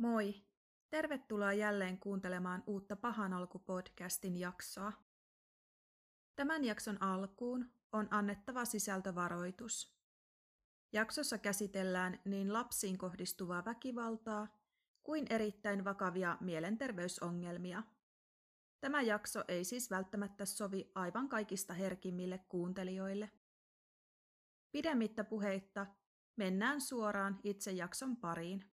Moi! Tervetuloa jälleen kuuntelemaan uutta Pahan alku-podcastin jaksoa. Tämän jakson alkuun on annettava sisältövaroitus. Jaksossa käsitellään niin lapsiin kohdistuvaa väkivaltaa kuin erittäin vakavia mielenterveysongelmia. Tämä jakso ei siis välttämättä sovi aivan kaikista herkimmille kuuntelijoille. Pidemmittä puheitta mennään suoraan itse jakson pariin.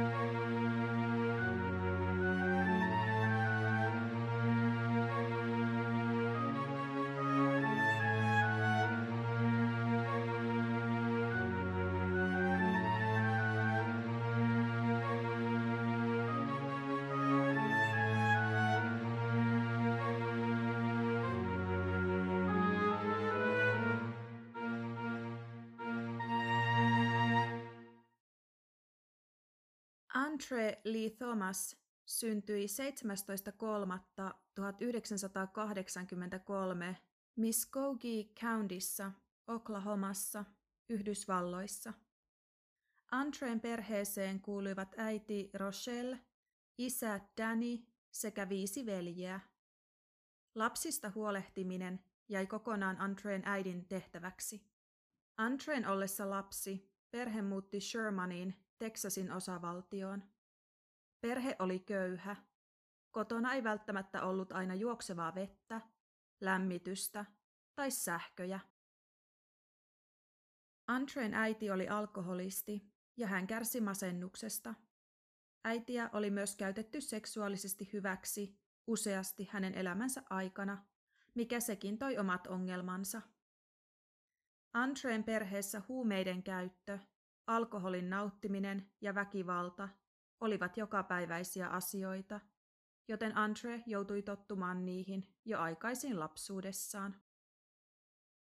Andre Lee Thomas syntyi 17.3.1983 Muskogee Countyssa, Oklahomassa, Yhdysvalloissa. Andreen perheeseen kuuluivat äiti Rochelle, isä Danny sekä viisi veljeä. Lapsista huolehtiminen jäi kokonaan Andreen äidin tehtäväksi. Andreen ollessa lapsi, perhe muutti Shermaniin Teksasin osavaltioon. Perhe oli köyhä. Kotona ei välttämättä ollut aina juoksevaa vettä, lämmitystä tai sähköjä. Andreen äiti oli alkoholisti ja hän kärsi masennuksesta. Äitiä oli myös käytetty seksuaalisesti hyväksi useasti hänen elämänsä aikana, mikä sekin toi omat ongelmansa. Andreen perheessä huumeiden käyttö alkoholin nauttiminen ja väkivalta olivat jokapäiväisiä asioita, joten Andre joutui tottumaan niihin jo aikaisin lapsuudessaan.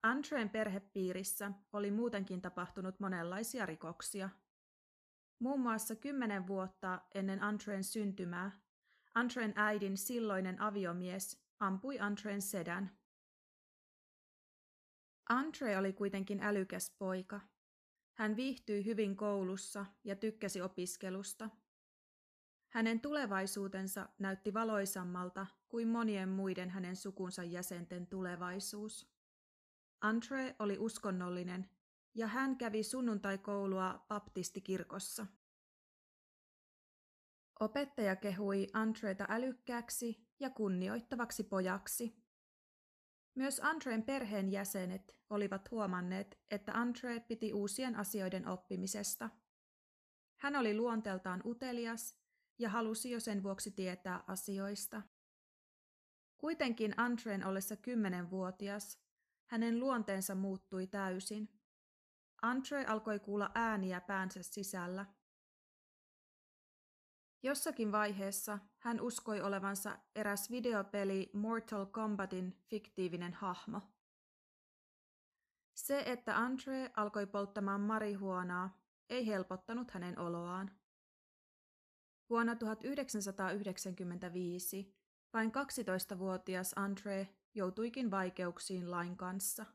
Andreen perhepiirissä oli muutenkin tapahtunut monenlaisia rikoksia. Muun muassa kymmenen vuotta ennen Andreen syntymää Andreen äidin silloinen aviomies ampui Andreen sedän. Andre oli kuitenkin älykäs poika – hän viihtyi hyvin koulussa ja tykkäsi opiskelusta. Hänen tulevaisuutensa näytti valoisammalta kuin monien muiden hänen sukunsa jäsenten tulevaisuus. Andre oli uskonnollinen ja hän kävi sunnuntaikoulua baptistikirkossa. Opettaja kehui Andreita älykkääksi ja kunnioittavaksi pojaksi. Myös Andreen perheenjäsenet olivat huomanneet, että Andre piti uusien asioiden oppimisesta. Hän oli luonteeltaan utelias ja halusi jo sen vuoksi tietää asioista. Kuitenkin Andreen ollessa kymmenenvuotias, hänen luonteensa muuttui täysin. Andre alkoi kuulla ääniä päänsä sisällä – Jossakin vaiheessa hän uskoi olevansa eräs videopeli Mortal Kombatin fiktiivinen hahmo. Se, että Andre alkoi polttamaan marihuonaa, ei helpottanut hänen oloaan. Vuonna 1995 vain 12-vuotias Andre joutuikin vaikeuksiin lain kanssa.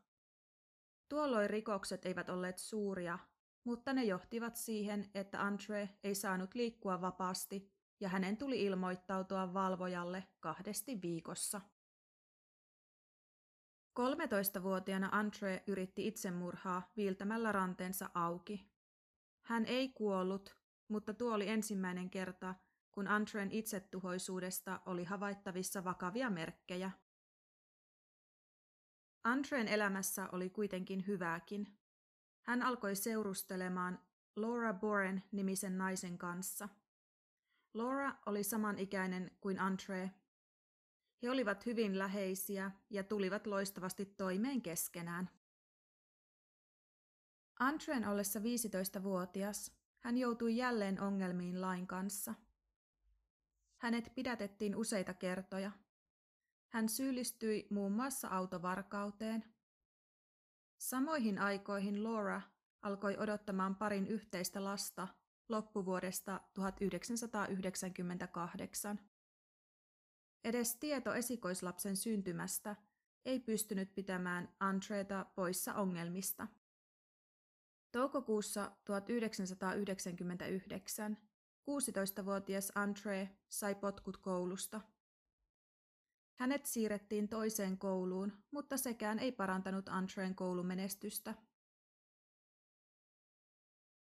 Tuolloin rikokset eivät olleet suuria, mutta ne johtivat siihen, että Andre ei saanut liikkua vapaasti ja hänen tuli ilmoittautua valvojalle kahdesti viikossa. 13-vuotiaana Andre yritti itsemurhaa viiltämällä ranteensa auki. Hän ei kuollut, mutta tuo oli ensimmäinen kerta, kun Andreen itsetuhoisuudesta oli havaittavissa vakavia merkkejä. Andreen elämässä oli kuitenkin hyvääkin. Hän alkoi seurustelemaan Laura Boren nimisen naisen kanssa. Laura oli samanikäinen kuin Andre. He olivat hyvin läheisiä ja tulivat loistavasti toimeen keskenään. Andreen ollessa 15-vuotias hän joutui jälleen ongelmiin lain kanssa. Hänet pidätettiin useita kertoja. Hän syyllistyi muun muassa autovarkauteen, Samoihin aikoihin Laura alkoi odottamaan parin yhteistä lasta loppuvuodesta 1998. Edes tieto esikoislapsen syntymästä ei pystynyt pitämään Andreeta poissa ongelmista. Toukokuussa 1999 16-vuotias Andre sai potkut koulusta. Hänet siirrettiin toiseen kouluun, mutta sekään ei parantanut Andreen koulumenestystä.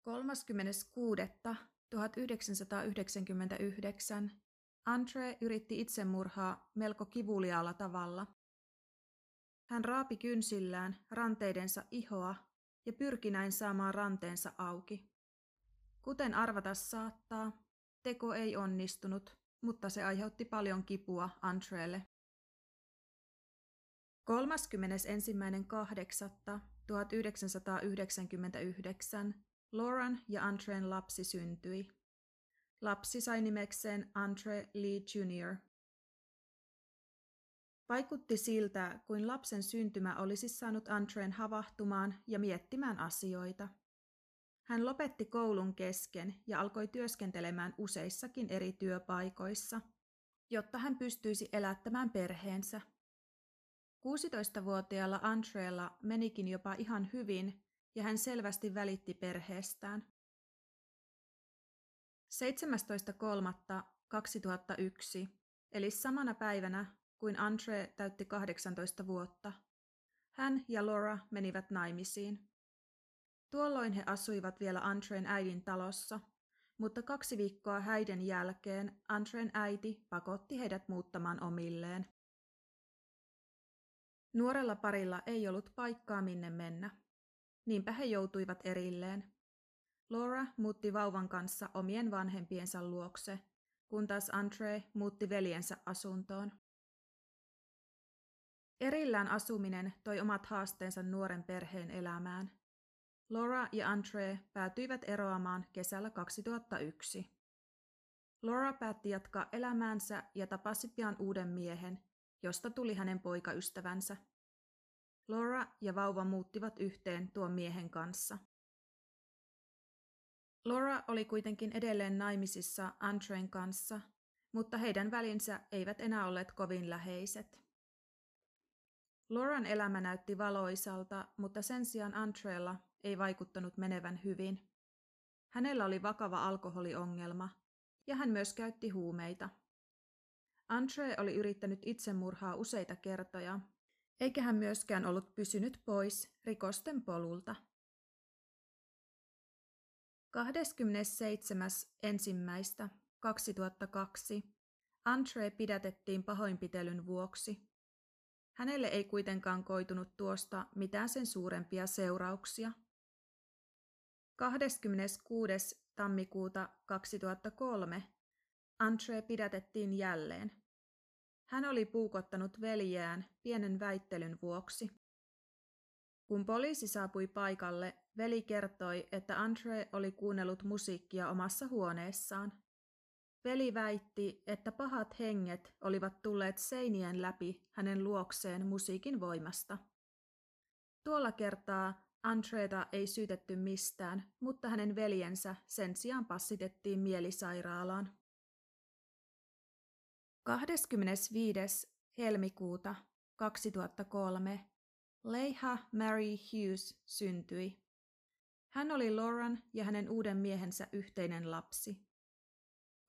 30.6.1999 Andre yritti itsemurhaa melko kivuliaalla tavalla. Hän raapi kynsillään ranteidensa ihoa ja pyrki näin saamaan ranteensa auki. Kuten arvata saattaa, teko ei onnistunut, mutta se aiheutti paljon kipua Andreelle. 31.8.1999 Lauren ja Andreen lapsi syntyi. Lapsi sai nimekseen Andre Lee Jr. Vaikutti siltä, kuin lapsen syntymä olisi saanut Andreen havahtumaan ja miettimään asioita. Hän lopetti koulun kesken ja alkoi työskentelemään useissakin eri työpaikoissa, jotta hän pystyisi elättämään perheensä. 16-vuotiaalla Andreella menikin jopa ihan hyvin ja hän selvästi välitti perheestään. 17.3.2001, eli samana päivänä kuin Andre täytti 18 vuotta, hän ja Laura menivät naimisiin. Tuolloin he asuivat vielä Andreen äidin talossa, mutta kaksi viikkoa häiden jälkeen Andreen äiti pakotti heidät muuttamaan omilleen. Nuorella parilla ei ollut paikkaa minne mennä. Niinpä he joutuivat erilleen. Laura muutti vauvan kanssa omien vanhempiensa luokse, kun taas Andre muutti veljensä asuntoon. Erillään asuminen toi omat haasteensa nuoren perheen elämään. Laura ja Andre päätyivät eroamaan kesällä 2001. Laura päätti jatkaa elämäänsä ja tapasi pian uuden miehen, josta tuli hänen poikaystävänsä. Laura ja vauva muuttivat yhteen tuon miehen kanssa. Laura oli kuitenkin edelleen naimisissa Andreen kanssa, mutta heidän välinsä eivät enää olleet kovin läheiset. Lauran elämä näytti valoisalta, mutta sen sijaan Andreella ei vaikuttanut menevän hyvin. Hänellä oli vakava alkoholiongelma, ja hän myös käytti huumeita. Andre oli yrittänyt itsemurhaa useita kertoja, eikä hän myöskään ollut pysynyt pois rikosten polulta. 27.1.2002 Andre pidätettiin pahoinpitelyn vuoksi. Hänelle ei kuitenkaan koitunut tuosta mitään sen suurempia seurauksia. 26. tammikuuta 2003 Andre pidätettiin jälleen. Hän oli puukottanut veljään pienen väittelyn vuoksi. Kun poliisi saapui paikalle, veli kertoi, että Andre oli kuunnellut musiikkia omassa huoneessaan. Veli väitti, että pahat henget olivat tulleet seinien läpi hänen luokseen musiikin voimasta. Tuolla kertaa Andreeta ei syytetty mistään, mutta hänen veljensä sen sijaan passitettiin mielisairaalaan. 25. helmikuuta 2003 Leiha Mary Hughes syntyi. Hän oli Lauren ja hänen uuden miehensä yhteinen lapsi.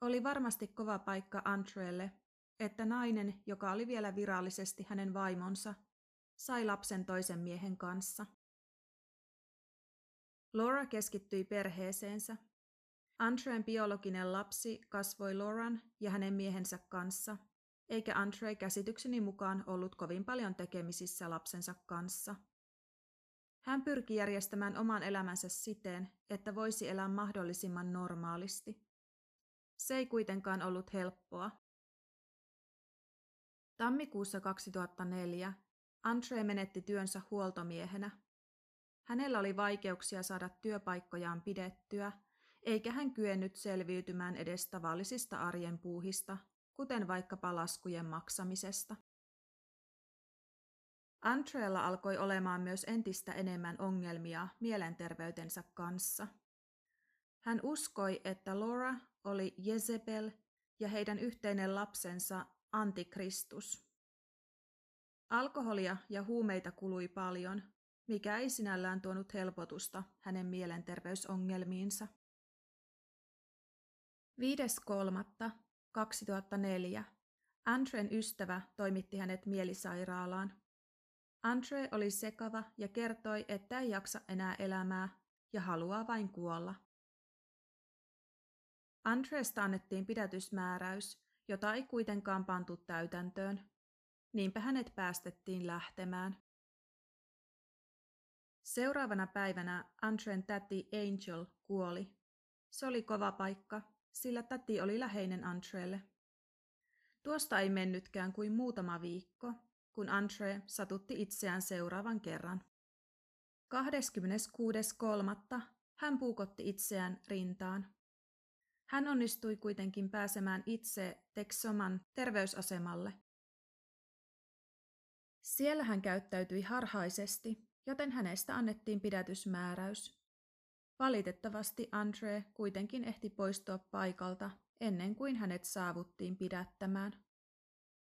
Oli varmasti kova paikka Andreelle, että nainen, joka oli vielä virallisesti hänen vaimonsa, sai lapsen toisen miehen kanssa. Laura keskittyi perheeseensä. Andreen biologinen lapsi kasvoi Lauran ja hänen miehensä kanssa, eikä Andre käsitykseni mukaan ollut kovin paljon tekemisissä lapsensa kanssa. Hän pyrki järjestämään oman elämänsä siten, että voisi elää mahdollisimman normaalisti. Se ei kuitenkaan ollut helppoa. Tammikuussa 2004 Andre menetti työnsä huoltomiehenä. Hänellä oli vaikeuksia saada työpaikkojaan pidettyä, eikä hän kyennyt selviytymään edes tavallisista arjen puuhista, kuten vaikkapa laskujen maksamisesta. Andreella alkoi olemaan myös entistä enemmän ongelmia mielenterveytensä kanssa. Hän uskoi, että Laura oli Jezebel ja heidän yhteinen lapsensa Antikristus. Alkoholia ja huumeita kului paljon, mikä ei sinällään tuonut helpotusta hänen mielenterveysongelmiinsa. 5.3.2004 Andren ystävä toimitti hänet mielisairaalaan. Andre oli sekava ja kertoi, että ei jaksa enää elämää ja haluaa vain kuolla. Andreesta annettiin pidätysmääräys, jota ei kuitenkaan pantu täytäntöön. Niinpä hänet päästettiin lähtemään. Seuraavana päivänä Andren täti Angel kuoli. Se oli kova paikka, sillä täti oli läheinen Andrelle. Tuosta ei mennytkään kuin muutama viikko, kun Andre satutti itseään seuraavan kerran. 26.3. hän puukotti itseään rintaan. Hän onnistui kuitenkin pääsemään itse Texoman terveysasemalle. Siellä hän käyttäytyi harhaisesti, joten hänestä annettiin pidätysmääräys. Valitettavasti Andre kuitenkin ehti poistua paikalta ennen kuin hänet saavuttiin pidättämään.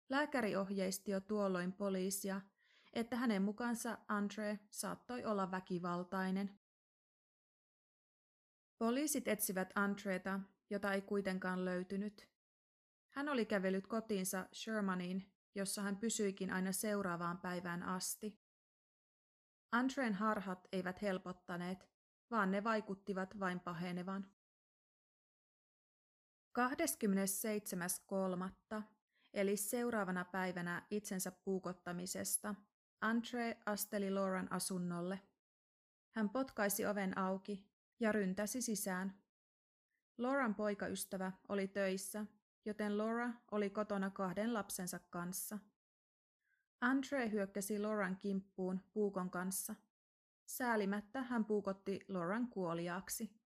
Lääkäri ohjeisti jo tuolloin poliisia, että hänen mukaansa Andre saattoi olla väkivaltainen. Poliisit etsivät Andreeta, jota ei kuitenkaan löytynyt. Hän oli kävellyt kotiinsa Shermaniin, jossa hän pysyikin aina seuraavaan päivään asti. Andreen harhat eivät helpottaneet, vaan ne vaikuttivat vain pahenevan. 27.3. eli seuraavana päivänä itsensä puukottamisesta, Andre asteli Lauran asunnolle. Hän potkaisi oven auki ja ryntäsi sisään. Lauran poikaystävä oli töissä, joten Laura oli kotona kahden lapsensa kanssa. Andre hyökkäsi Lauran kimppuun puukon kanssa. Säälimättä hän puukotti Lauran kuoliaaksi.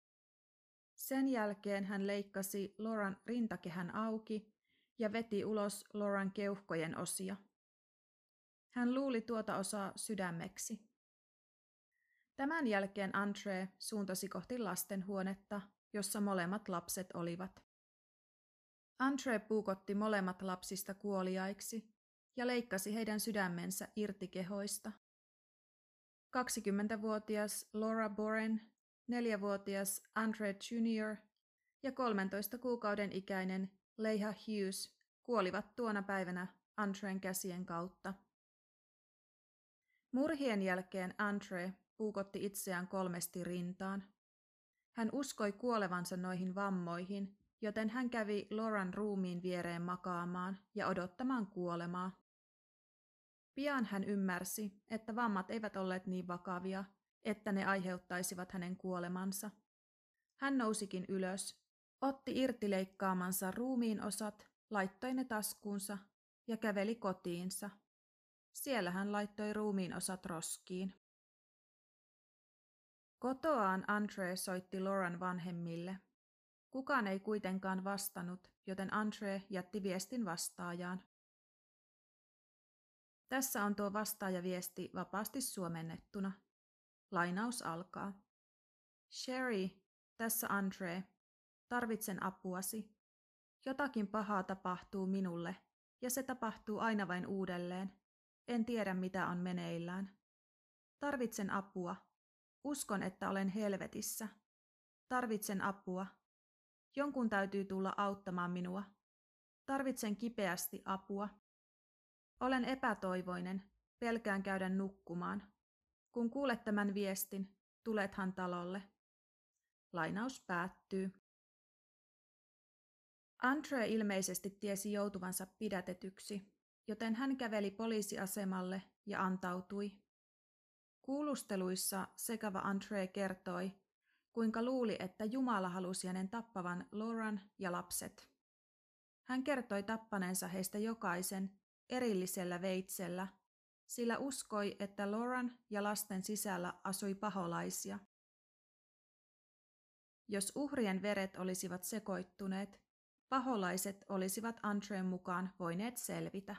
Sen jälkeen hän leikkasi Lauran rintakehän auki ja veti ulos Lauran keuhkojen osia. Hän luuli tuota osaa sydämeksi. Tämän jälkeen Andre suuntasi kohti lastenhuonetta, jossa molemmat lapset olivat. Andre puukotti molemmat lapsista kuoliaiksi ja leikkasi heidän sydämensä irti kehoista. 20-vuotias Laura Boren, 4-vuotias Andre Jr. ja 13 kuukauden ikäinen Leiha Hughes kuolivat tuona päivänä Andren käsien kautta. Murhien jälkeen Andre puukotti itseään kolmesti rintaan. Hän uskoi kuolevansa noihin vammoihin, joten hän kävi Loran ruumiin viereen makaamaan ja odottamaan kuolemaa. Pian hän ymmärsi, että vammat eivät olleet niin vakavia, että ne aiheuttaisivat hänen kuolemansa. Hän nousikin ylös, otti irti leikkaamansa ruumiin osat, laittoi ne taskuunsa ja käveli kotiinsa. Siellä hän laittoi ruumiin osat roskiin. Kotoaan Andre soitti Lauran vanhemmille. Kukaan ei kuitenkaan vastannut, joten Andre jätti viestin vastaajaan. Tässä on tuo vastaajaviesti vapaasti suomennettuna. Lainaus alkaa. Sherry, tässä Andre. Tarvitsen apuasi. Jotakin pahaa tapahtuu minulle, ja se tapahtuu aina vain uudelleen. En tiedä, mitä on meneillään. Tarvitsen apua. Uskon, että olen helvetissä. Tarvitsen apua. Jonkun täytyy tulla auttamaan minua. Tarvitsen kipeästi apua. Olen epätoivoinen, pelkään käydä nukkumaan. Kun kuulet tämän viestin, tulethan talolle. Lainaus päättyy. Andre ilmeisesti tiesi joutuvansa pidätetyksi, joten hän käveli poliisiasemalle ja antautui. Kuulusteluissa sekava Andre kertoi, kuinka luuli, että Jumala halusi hänen tappavan Lauran ja lapset. Hän kertoi tappaneensa heistä jokaisen erillisellä veitsellä, sillä uskoi, että Lauran ja lasten sisällä asui paholaisia. Jos uhrien veret olisivat sekoittuneet, paholaiset olisivat Andreen mukaan voineet selvitä.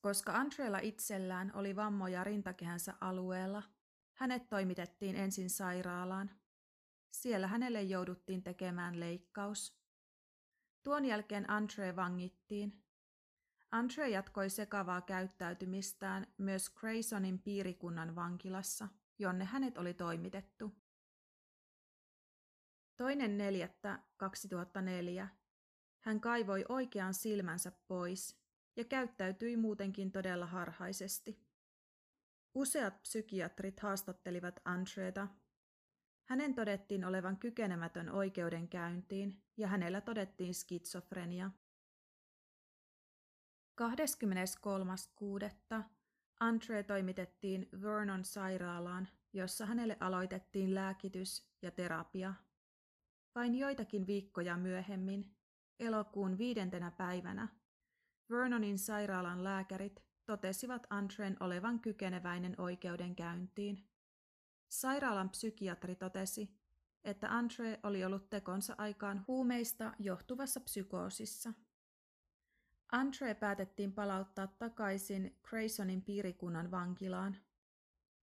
Koska Andreella itsellään oli vammoja rintakehänsä alueella, hänet toimitettiin ensin sairaalaan. Siellä hänelle jouduttiin tekemään leikkaus. Tuon jälkeen Andre vangittiin. Andre jatkoi sekavaa käyttäytymistään myös Graysonin piirikunnan vankilassa, jonne hänet oli toimitettu. Toinen neljättä 2004 hän kaivoi oikean silmänsä pois ja käyttäytyi muutenkin todella harhaisesti. Useat psykiatrit haastattelivat Andreeta. Hänen todettiin olevan kykenemätön oikeudenkäyntiin ja hänellä todettiin skitsofrenia. 23.6. Andre toimitettiin Vernon sairaalaan, jossa hänelle aloitettiin lääkitys ja terapia. Vain joitakin viikkoja myöhemmin, elokuun viidentenä päivänä, Vernonin sairaalan lääkärit totesivat Andren olevan kykeneväinen oikeudenkäyntiin. Sairaalan psykiatri totesi, että Andre oli ollut tekonsa aikaan huumeista johtuvassa psykoosissa. Andre päätettiin palauttaa takaisin Graysonin piirikunnan vankilaan.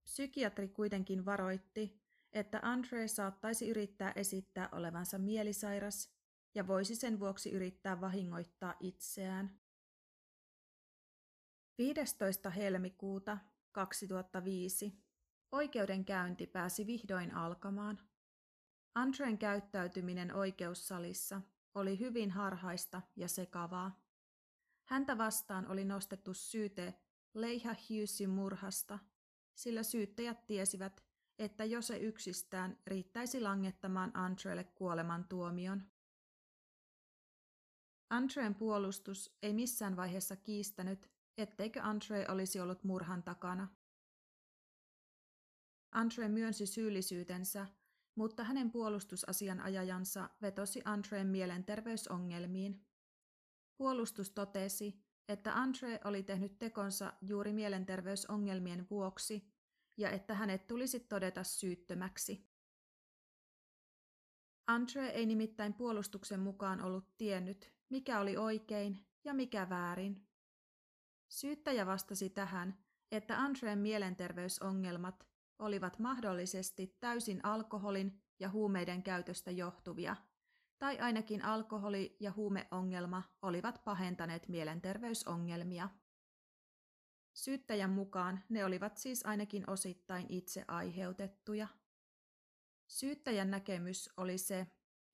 Psykiatri kuitenkin varoitti, että Andre saattaisi yrittää esittää olevansa mielisairas ja voisi sen vuoksi yrittää vahingoittaa itseään. 15. helmikuuta 2005 oikeudenkäynti pääsi vihdoin alkamaan. Andren käyttäytyminen oikeussalissa oli hyvin harhaista ja sekavaa. Häntä vastaan oli nostettu syyte Leiha Hughesin murhasta, sillä syyttäjät tiesivät, että jo se yksistään riittäisi langettamaan Andrelle kuoleman tuomion. Andreen puolustus ei missään vaiheessa kiistänyt, etteikö Andre olisi ollut murhan takana. Andre myönsi syyllisyytensä, mutta hänen puolustusasianajajansa vetosi Andreen mielenterveysongelmiin. Puolustus totesi, että Andre oli tehnyt tekonsa juuri mielenterveysongelmien vuoksi ja että hänet tulisi todeta syyttömäksi. Andre ei nimittäin puolustuksen mukaan ollut tiennyt, mikä oli oikein ja mikä väärin. Syyttäjä vastasi tähän, että Andreen mielenterveysongelmat olivat mahdollisesti täysin alkoholin ja huumeiden käytöstä johtuvia, tai ainakin alkoholi- ja huumeongelma olivat pahentaneet mielenterveysongelmia. Syyttäjän mukaan ne olivat siis ainakin osittain itse aiheutettuja. Syyttäjän näkemys oli se,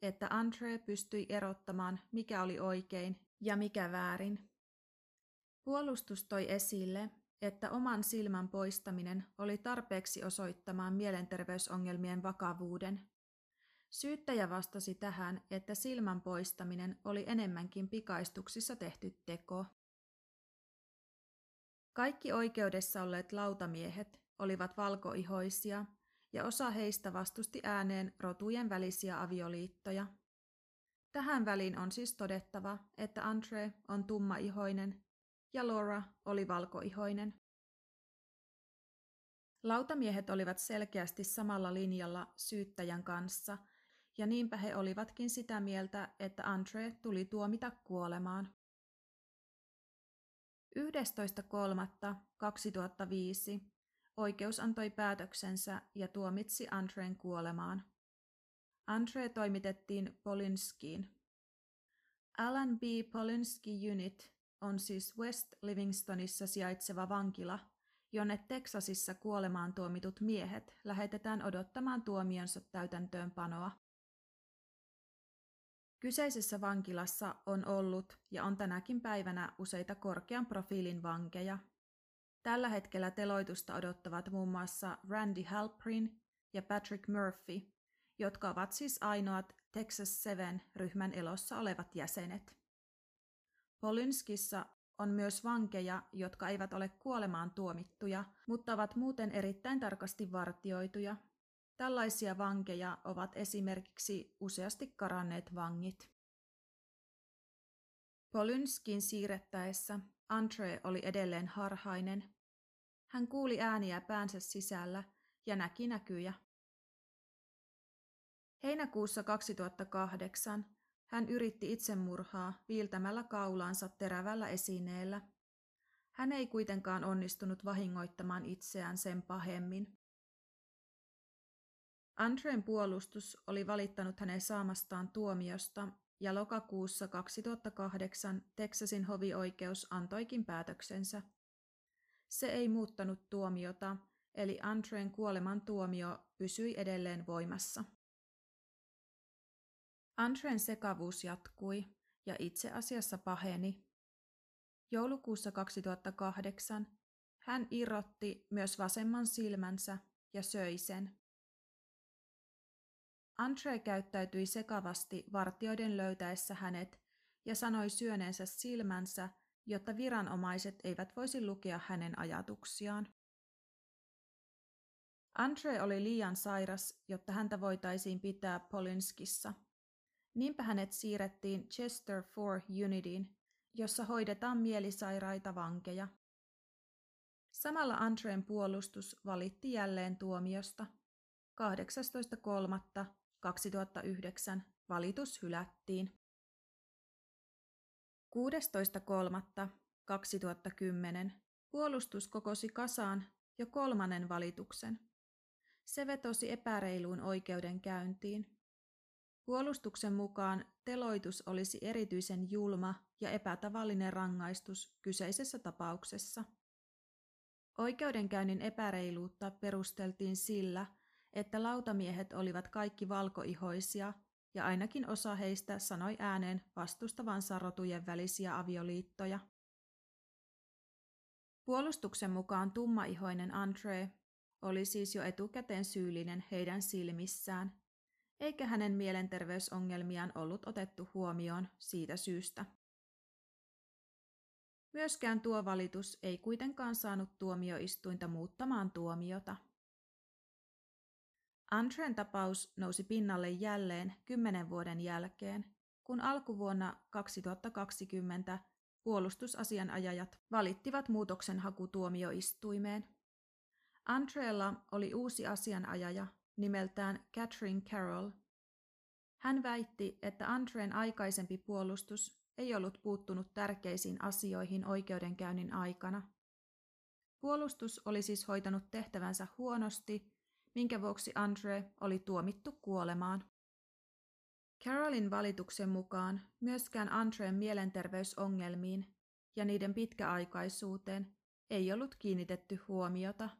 että Andre pystyi erottamaan, mikä oli oikein ja mikä väärin. Puolustus toi esille, että oman silmän poistaminen oli tarpeeksi osoittamaan mielenterveysongelmien vakavuuden. Syyttäjä vastasi tähän, että silmän poistaminen oli enemmänkin pikaistuksissa tehty teko. Kaikki oikeudessa olleet lautamiehet olivat valkoihoisia ja osa heistä vastusti ääneen rotujen välisiä avioliittoja. Tähän väliin on siis todettava, että Andre on tummaihoinen ja Laura oli valkoihoinen. Lautamiehet olivat selkeästi samalla linjalla syyttäjän kanssa, ja niinpä he olivatkin sitä mieltä, että Andre tuli tuomita kuolemaan. 11.3.2005 oikeus antoi päätöksensä ja tuomitsi Andreen kuolemaan. Andre toimitettiin Polinskiin. Alan B. Polinsky Unit on siis West Livingstonissa sijaitseva vankila, jonne Teksasissa kuolemaan tuomitut miehet lähetetään odottamaan tuomionsa täytäntöönpanoa. Kyseisessä vankilassa on ollut ja on tänäkin päivänä useita korkean profiilin vankeja. Tällä hetkellä teloitusta odottavat muun muassa Randy Halprin ja Patrick Murphy, jotka ovat siis ainoat Texas Seven-ryhmän elossa olevat jäsenet. Polynskissa on myös vankeja, jotka eivät ole kuolemaan tuomittuja, mutta ovat muuten erittäin tarkasti vartioituja. Tällaisia vankeja ovat esimerkiksi useasti karanneet vangit. Polynskin siirrettäessä Andre oli edelleen harhainen. Hän kuuli ääniä päänsä sisällä ja näki näkyjä. Heinäkuussa 2008 hän yritti itsemurhaa viiltämällä kaulaansa terävällä esineellä. Hän ei kuitenkaan onnistunut vahingoittamaan itseään sen pahemmin. Andreen puolustus oli valittanut hänen saamastaan tuomiosta ja lokakuussa 2008 Texasin hovioikeus antoikin päätöksensä. Se ei muuttanut tuomiota, eli Andreen kuoleman tuomio pysyi edelleen voimassa. Andreen sekavuus jatkui ja itse asiassa paheni. Joulukuussa 2008 hän irrotti myös vasemman silmänsä ja söi sen. Andre käyttäytyi sekavasti vartioiden löytäessä hänet ja sanoi syöneensä silmänsä, jotta viranomaiset eivät voisi lukea hänen ajatuksiaan. Andre oli liian sairas, jotta häntä voitaisiin pitää Polinskissa. Niinpä hänet siirrettiin Chester 4 Unityin, jossa hoidetaan mielisairaita vankeja. Samalla Andreen puolustus valitti jälleen tuomiosta. 18.3.2009 valitus hylättiin. 16.3.2010 puolustus kokosi kasaan jo kolmannen valituksen. Se vetosi epäreiluun oikeudenkäyntiin. Puolustuksen mukaan teloitus olisi erityisen julma ja epätavallinen rangaistus kyseisessä tapauksessa. Oikeudenkäynnin epäreiluutta perusteltiin sillä, että lautamiehet olivat kaikki valkoihoisia ja ainakin osa heistä sanoi ääneen vastustavansa rotujen välisiä avioliittoja. Puolustuksen mukaan tummaihoinen Andre oli siis jo etukäteen syyllinen heidän silmissään, eikä hänen mielenterveysongelmiaan ollut otettu huomioon siitä syystä. Myöskään tuo valitus ei kuitenkaan saanut tuomioistuinta muuttamaan tuomiota. Andren tapaus nousi pinnalle jälleen kymmenen vuoden jälkeen, kun alkuvuonna 2020 puolustusasianajajat valittivat muutoksen hakutuomioistuimeen. Andreella oli uusi asianajaja nimeltään Catherine Carroll. Hän väitti, että Andreen aikaisempi puolustus ei ollut puuttunut tärkeisiin asioihin oikeudenkäynnin aikana. Puolustus oli siis hoitanut tehtävänsä huonosti, minkä vuoksi Andre oli tuomittu kuolemaan. Carolin valituksen mukaan myöskään Andreen mielenterveysongelmiin ja niiden pitkäaikaisuuteen ei ollut kiinnitetty huomiota.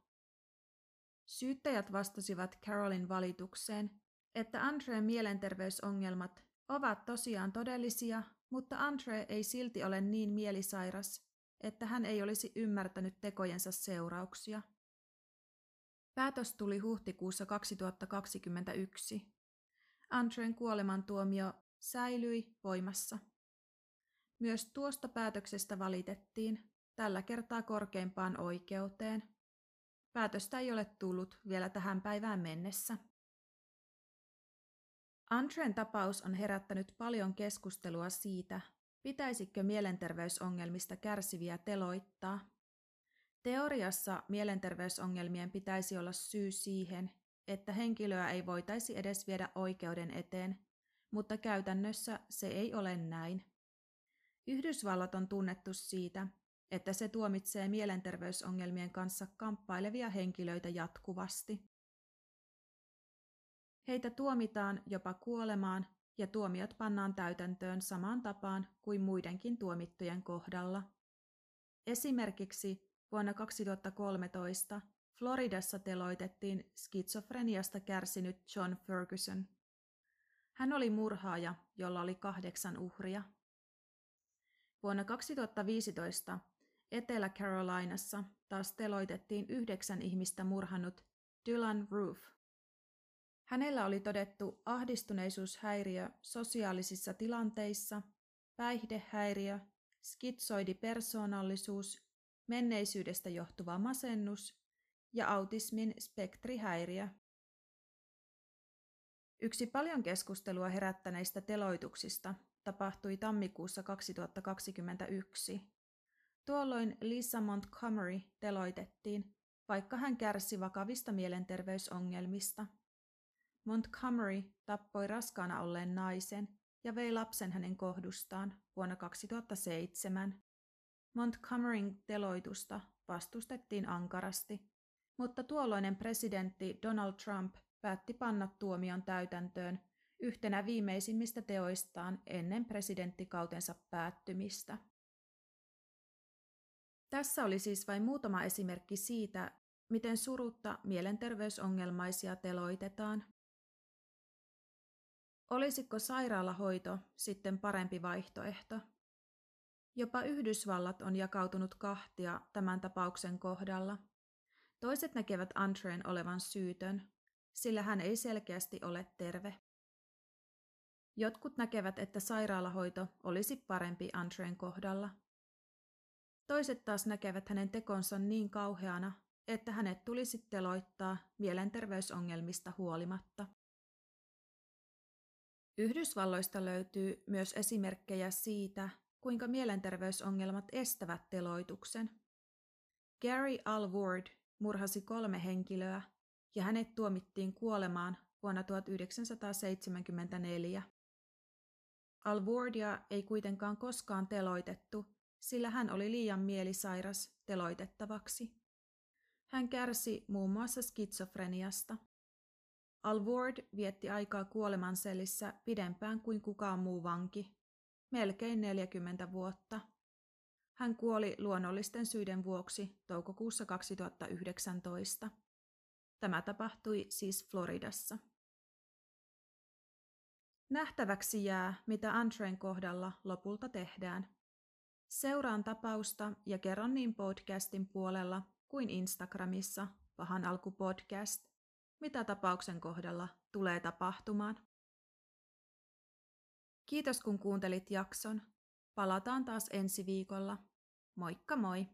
Syyttäjät vastasivat Carolin valitukseen, että Andreen mielenterveysongelmat ovat tosiaan todellisia mutta Andre ei silti ole niin mielisairas, että hän ei olisi ymmärtänyt tekojensa seurauksia. Päätös tuli huhtikuussa 2021. Andren kuolemantuomio säilyi voimassa. Myös tuosta päätöksestä valitettiin, tällä kertaa korkeimpaan oikeuteen. Päätöstä ei ole tullut vielä tähän päivään mennessä. Andren tapaus on herättänyt paljon keskustelua siitä, pitäisikö mielenterveysongelmista kärsiviä teloittaa. Teoriassa mielenterveysongelmien pitäisi olla syy siihen, että henkilöä ei voitaisi edes viedä oikeuden eteen, mutta käytännössä se ei ole näin. Yhdysvallat on tunnettu siitä, että se tuomitsee mielenterveysongelmien kanssa kamppailevia henkilöitä jatkuvasti. Heitä tuomitaan jopa kuolemaan ja tuomiot pannaan täytäntöön samaan tapaan kuin muidenkin tuomittujen kohdalla. Esimerkiksi vuonna 2013 Floridassa teloitettiin skitsofreniasta kärsinyt John Ferguson. Hän oli murhaaja, jolla oli kahdeksan uhria. Vuonna 2015 Etelä-Carolinassa taas teloitettiin yhdeksän ihmistä murhannut Dylan Roof – Hänellä oli todettu ahdistuneisuushäiriö sosiaalisissa tilanteissa, päihdehäiriö, skitsoidipersoonallisuus, menneisyydestä johtuva masennus ja autismin spektrihäiriö. Yksi paljon keskustelua herättäneistä teloituksista tapahtui tammikuussa 2021. Tuolloin Lisa Montgomery teloitettiin, vaikka hän kärsi vakavista mielenterveysongelmista. Montgomery tappoi raskaana olleen naisen ja vei lapsen hänen kohdustaan vuonna 2007. Montgomeryn teloitusta vastustettiin ankarasti, mutta tuolloinen presidentti Donald Trump päätti panna tuomion täytäntöön yhtenä viimeisimmistä teoistaan ennen presidenttikautensa päättymistä. Tässä oli siis vain muutama esimerkki siitä, miten surutta mielenterveysongelmaisia teloitetaan. Olisiko sairaalahoito sitten parempi vaihtoehto? Jopa Yhdysvallat on jakautunut kahtia tämän tapauksen kohdalla. Toiset näkevät Antreen olevan syytön, sillä hän ei selkeästi ole terve. Jotkut näkevät, että sairaalahoito olisi parempi Antreen kohdalla. Toiset taas näkevät hänen tekonsa niin kauheana, että hänet tulisi teloittaa mielenterveysongelmista huolimatta. Yhdysvalloista löytyy myös esimerkkejä siitä, kuinka mielenterveysongelmat estävät teloituksen. Gary Alward murhasi kolme henkilöä ja hänet tuomittiin kuolemaan vuonna 1974. Alwardia ei kuitenkaan koskaan teloitettu, sillä hän oli liian mielisairas teloitettavaksi. Hän kärsi muun muassa skitsofreniasta. Alward vietti aikaa kuolemansellissä pidempään kuin kukaan muu vanki, melkein 40 vuotta. Hän kuoli luonnollisten syiden vuoksi toukokuussa 2019. Tämä tapahtui siis Floridassa. Nähtäväksi jää, mitä Antrain kohdalla lopulta tehdään. Seuraan tapausta ja kerron niin podcastin puolella kuin Instagramissa Pahan alku podcast, mitä tapauksen kohdalla tulee tapahtumaan. Kiitos kun kuuntelit jakson. Palataan taas ensi viikolla. Moikka moi!